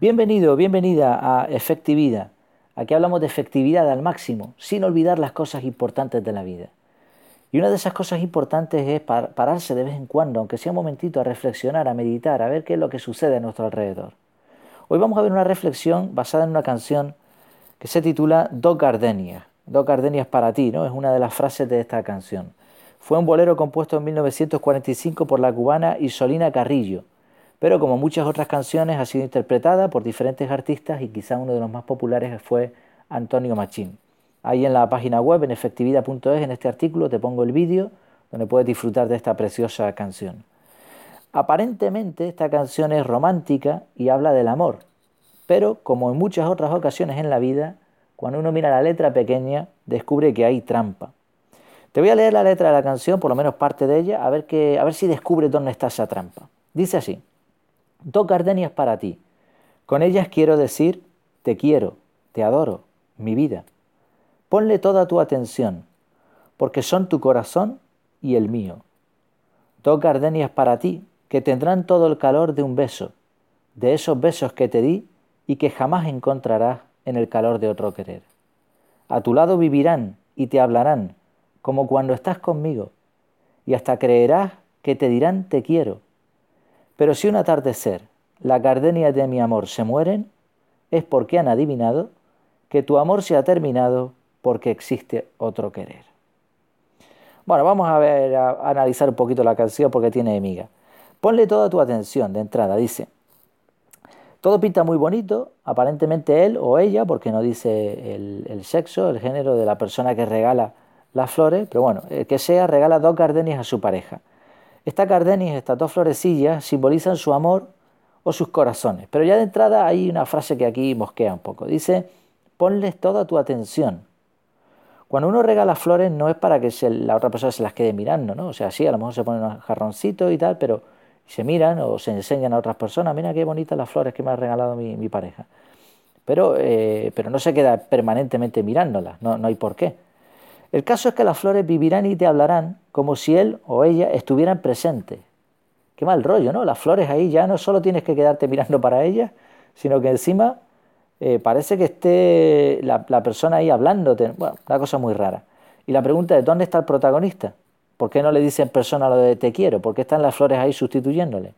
Bienvenido, bienvenida a Efectividad. Aquí hablamos de efectividad al máximo, sin olvidar las cosas importantes de la vida. Y una de esas cosas importantes es pararse de vez en cuando, aunque sea un momentito, a reflexionar, a meditar, a ver qué es lo que sucede a nuestro alrededor. Hoy vamos a ver una reflexión basada en una canción que se titula Dos gardenias. Dos gardenias para ti, ¿no? Es una de las frases de esta canción. Fue un bolero compuesto en 1945 por la cubana Isolina Carrillo pero como muchas otras canciones ha sido interpretada por diferentes artistas y quizá uno de los más populares fue Antonio Machín. Ahí en la página web, en efectividad.es, en este artículo te pongo el vídeo donde puedes disfrutar de esta preciosa canción. Aparentemente esta canción es romántica y habla del amor, pero como en muchas otras ocasiones en la vida, cuando uno mira la letra pequeña, descubre que hay trampa. Te voy a leer la letra de la canción, por lo menos parte de ella, a ver, que, a ver si descubres dónde está esa trampa. Dice así. Dos gardenias para ti. Con ellas quiero decir, te quiero, te adoro, mi vida. Ponle toda tu atención, porque son tu corazón y el mío. Dos gardenias para ti, que tendrán todo el calor de un beso, de esos besos que te di y que jamás encontrarás en el calor de otro querer. A tu lado vivirán y te hablarán, como cuando estás conmigo, y hasta creerás que te dirán te quiero pero si un atardecer la gardenia de mi amor se mueren, es porque han adivinado que tu amor se ha terminado porque existe otro querer. Bueno, vamos a ver, a, analizar un poquito la canción porque tiene amiga. Ponle toda tu atención de entrada, dice. Todo pinta muy bonito, aparentemente él o ella, porque no dice el, el sexo, el género de la persona que regala las flores, pero bueno, el que sea regala dos gardenias a su pareja. Esta gardenia, estas dos florecillas, simbolizan su amor o sus corazones. Pero ya de entrada hay una frase que aquí mosquea un poco. Dice, ponles toda tu atención. Cuando uno regala flores no es para que la otra persona se las quede mirando, ¿no? O sea, sí, a lo mejor se ponen unos jarroncitos y tal, pero se miran o se enseñan a otras personas, mira qué bonitas las flores que me ha regalado mi, pareja. Pero, eh, pero no se queda permanentemente mirándolas, no, no hay por qué. El caso es que las flores vivirán y te hablarán como si él o ella estuvieran presentes. Qué mal rollo, ¿no? Las flores ahí ya no solo tienes que quedarte mirando para ellas, sino que encima eh, parece que esté la, persona ahí hablándote. Bueno, una cosa muy rara. Y la pregunta es, ¿dónde está el protagonista? ¿Por qué no le dice en persona lo de te quiero? ¿Por qué están las flores ahí sustituyéndole?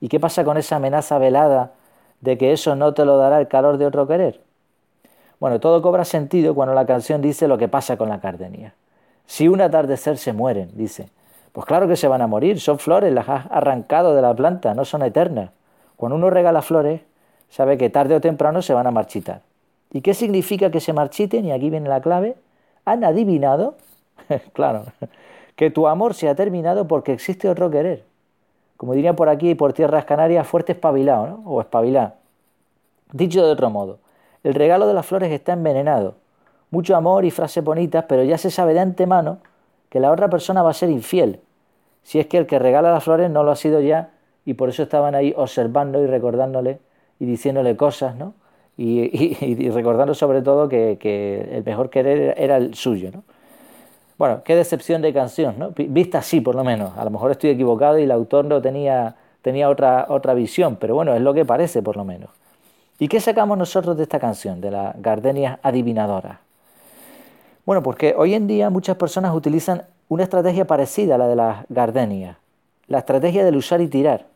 ¿Y qué pasa con esa amenaza velada de que eso no te lo dará el calor de otro querer? Bueno, todo cobra sentido cuando la canción dice lo que pasa con la cardenía. Si un atardecer se mueren, dice, pues claro que se van a morir, son flores, las has arrancado de la planta, no son eternas. Cuando uno regala flores, sabe que tarde o temprano se van a marchitar. ¿Y qué significa que se marchiten? Y aquí viene la clave. Han adivinado, claro, que tu amor se ha terminado porque existe otro querer. Como dirían por aquí, por tierras canarias, fuerte espabilado, ¿no? O espabilado. Dicho de otro modo, el regalo de las flores está envenenado. Mucho amor y frases bonitas, pero ya se sabe de antemano que la otra persona va a ser infiel. Si es que el que regala las flores no lo ha sido ya y por eso estaban ahí observando y recordándole y diciéndole cosas, ¿no? Y, recordando sobre todo que, el mejor querer era el suyo, ¿no? Bueno, qué decepción de canción, ¿no? Vista así, por lo menos. A lo mejor estoy equivocado y el autor no tenía, tenía otra, otra visión, pero bueno, es lo que parece, por lo menos. ¿Y qué sacamos nosotros de esta canción, de la gardenia adivinadoras? Bueno, porque hoy en día muchas personas utilizan una estrategia parecida a la de las gardenias, la estrategia del usar y tirar.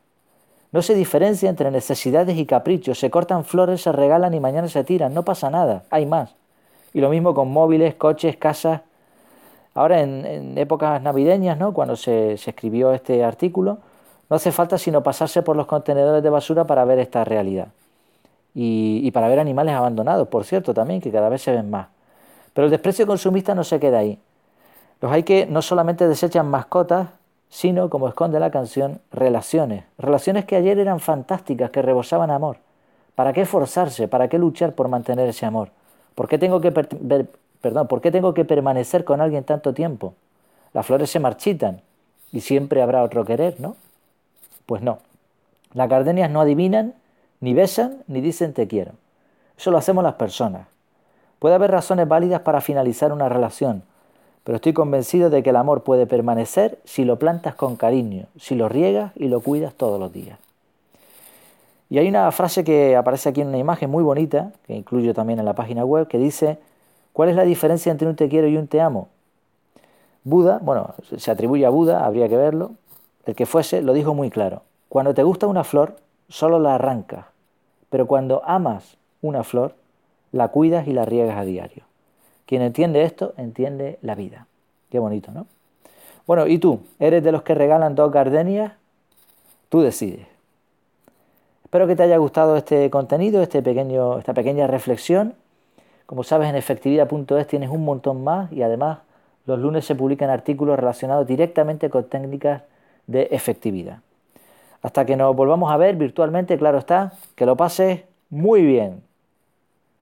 No se diferencia entre necesidades y caprichos, se cortan flores, se regalan y mañana se tiran, no pasa nada, hay más. Y lo mismo con móviles, coches, casas. Ahora en, épocas navideñas, ¿no? cuando se, se escribió este artículo, no hace falta sino pasarse por los contenedores de basura para ver esta realidad y, para ver animales abandonados, por cierto, también, que cada vez se ven más. Pero el desprecio consumista no se queda ahí. Los hay que no solamente desechan mascotas, sino, como esconde la canción, relaciones. Relaciones que ayer eran fantásticas, que rebosaban amor. ¿Para qué esforzarse? ¿Para qué luchar por mantener ese amor? ¿Por qué tengo que, perdón, ¿por qué tengo que permanecer con alguien tanto tiempo? Las flores se marchitan y siempre habrá otro querer, ¿no? Pues no. Las gardenias no adivinan ni besan ni dicen te quiero. Eso lo hacemos las personas. Puede haber razones válidas para finalizar una relación, pero estoy convencido de que el amor puede permanecer si lo plantas con cariño, si lo riegas y lo cuidas todos los días. Y hay una frase que aparece aquí en una imagen muy bonita, que incluyo también en la página web, que dice, ¿cuál es la diferencia entre un te quiero y un te amo? Buda, bueno, se atribuye a Buda, habría que verlo, el que fuese, lo dijo muy claro. Cuando te gusta una flor, solo la arrancas, pero cuando amas una flor, la cuidas y la riegas a diario. Quien entiende esto, entiende la vida. Qué bonito, ¿no? Bueno, ¿y tú? ¿Eres de los que regalan dos gardenias? Tú decides. Espero que te haya gustado este contenido, este pequeño, esta pequeña reflexión. Como sabes, en efectividad.es tienes un montón más y además los lunes se publican artículos relacionados directamente con técnicas de efectividad. Hasta que nos volvamos a ver virtualmente, claro está, que lo pases muy bien.